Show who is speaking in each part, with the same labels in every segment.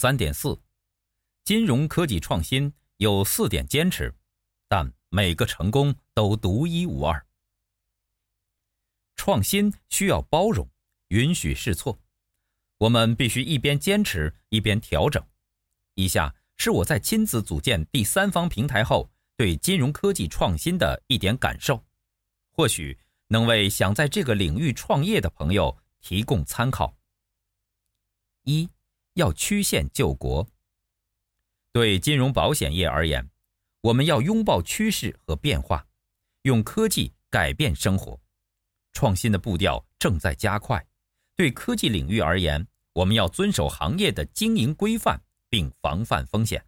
Speaker 1: 三点四，金融科技创新有四点坚持，但每个成功都独一无二。创新需要包容，允许试错，我们必须一边坚持一边调整。以下是我在亲自组建第三方平台后对金融科技创新的一点感受，或许能为想在这个领域创业的朋友提供参考。一，要曲线救国。对金融保险业而言，我们要拥抱趋势和变化，用科技改变生活。创新的步调正在加快。对科技领域而言，我们要遵守行业的经营规范，并防范风险。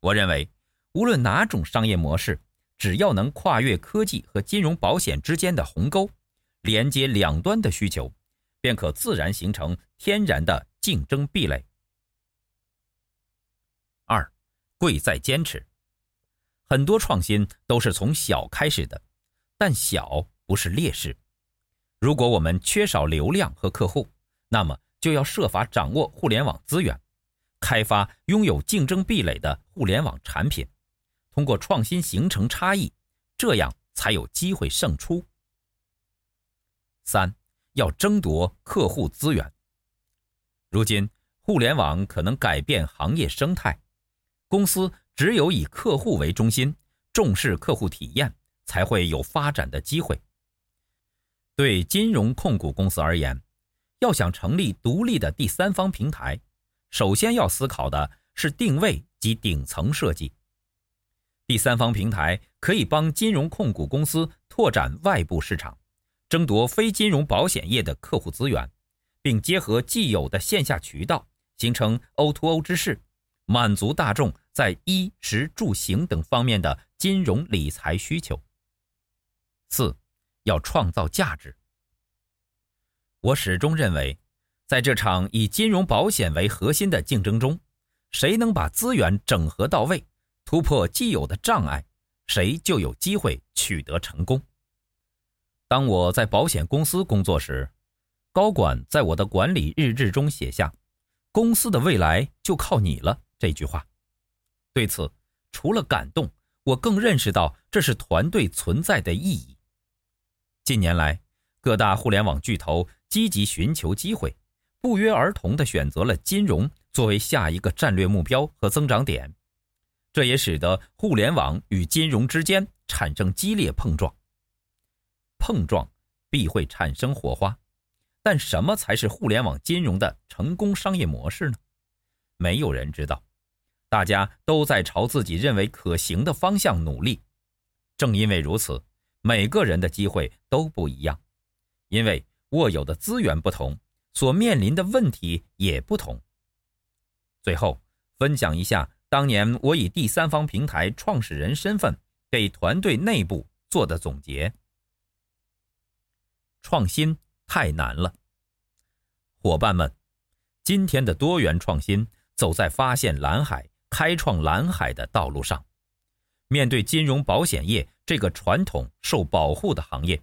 Speaker 1: 我认为，无论哪种商业模式，只要能跨越科技和金融保险之间的鸿沟，连接两端的需求，便可自然形成天然的竞争壁垒。二，贵在坚持。很多创新都是从小开始的，但小不是劣势。如果我们缺少流量和客户，那么就要设法掌握互联网资源，开发拥有竞争壁垒的互联网产品，通过创新形成差异，这样才有机会胜出。三，要争夺客户资源。如今，互联网可能改变行业生态，公司只有以客户为中心，重视客户体验，才会有发展的机会。对金融控股公司而言，要想成立独立的第三方平台，首先要思考的是定位及顶层设计。第三方平台可以帮金融控股公司拓展外部市场，争夺非金融保险业的客户资源，并结合既有的线下渠道，形成 O2O 之势，满足大众在衣食住行等方面的金融理财需求。四。要创造价值。我始终认为，在这场以金融保险为核心的竞争中，谁能把资源整合到位，突破既有的障碍，谁就有机会取得成功。当我在保险公司工作时，高管在我的管理日志中写下“公司的未来就靠你了”这句话。对此，除了感动，我更认识到这是团队存在的意义。近年来，各大互联网巨头积极寻求机会，不约而同地选择了金融作为下一个战略目标和增长点。这也使得互联网与金融之间产生激烈碰撞。碰撞必会产生火花，但什么才是互联网金融的成功商业模式呢？没有人知道，大家都在朝自己认为可行的方向努力。正因为如此。每个人的机会都不一样，因为握有的资源不同，所面临的问题也不同。最后，分享一下当年我以第三方平台创始人身份给团队内部做的总结：创新太难了，伙伴们，今天的多元创新走在发现蓝海、开创蓝海的道路上。面对金融保险业这个传统受保护的行业，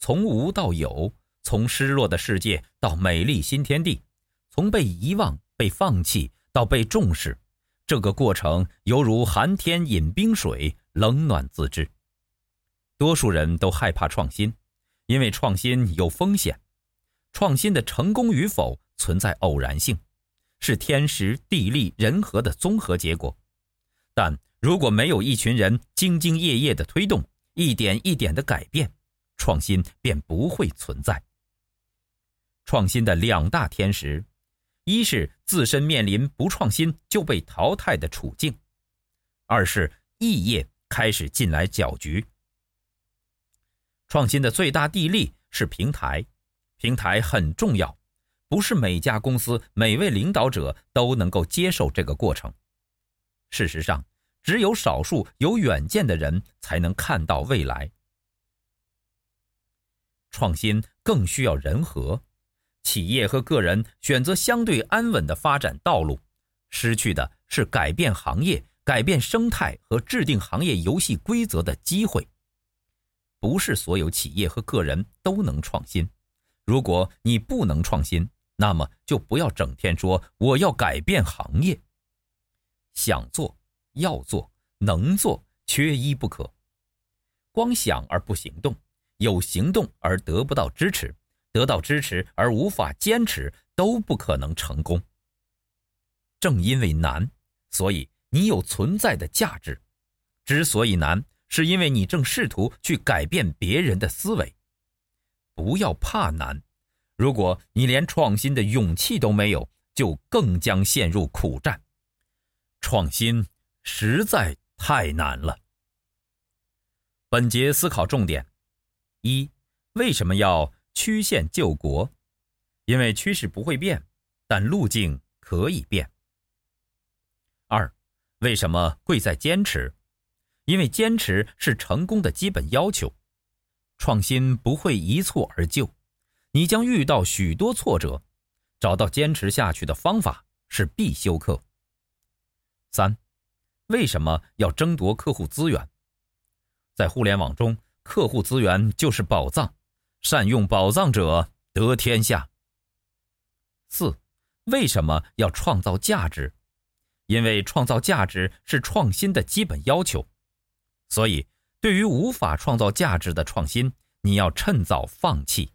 Speaker 1: 从无到有，从失落的世界到美丽新天地，从被遗忘、被放弃到被重视，这个过程犹如寒天饮冰水，冷暖自知。多数人都害怕创新，因为创新有风险。创新的成功与否存在偶然性，是天时地利人和的综合结果，但。如果没有一群人兢兢业业的推动，一点一点的改变，创新便不会存在。创新的两大天时，一是自身面临不创新就被淘汰的处境，二是异业开始进来搅局。创新的最大地利是平台，平台很重要，不是每家公司每位领导者都能够接受这个过程。事实上。只有少数有远见的人才能看到未来。创新更需要人和，企业和个人选择相对安稳的发展道路，失去的是改变行业、改变生态和制定行业游戏规则的机会。不是所有企业和个人都能创新。如果你不能创新，那么就不要整天说我要改变行业。想做、要做、能做，缺一不可。光想而不行动，有行动而得不到支持，得到支持而无法坚持，都不可能成功。正因为难，所以你有存在的价值。之所以难，是因为你正试图去改变别人的思维。不要怕难。如果你连创新的勇气都没有，就更将陷入苦战。创新实在太难了。本节思考重点：一、为什么要曲线救国？因为趋势不会变，但路径可以变。二、为什么贵在坚持？因为坚持是成功的基本要求。创新不会一蹴而就。你将遇到许多挫折，找到坚持下去的方法是必修课。三，为什么要争夺客户资源？在互联网中，客户资源就是宝藏，善用宝藏者得天下。四，为什么要创造价值？因为创造价值是创新的基本要求，所以对于无法创造价值的创新，你要趁早放弃。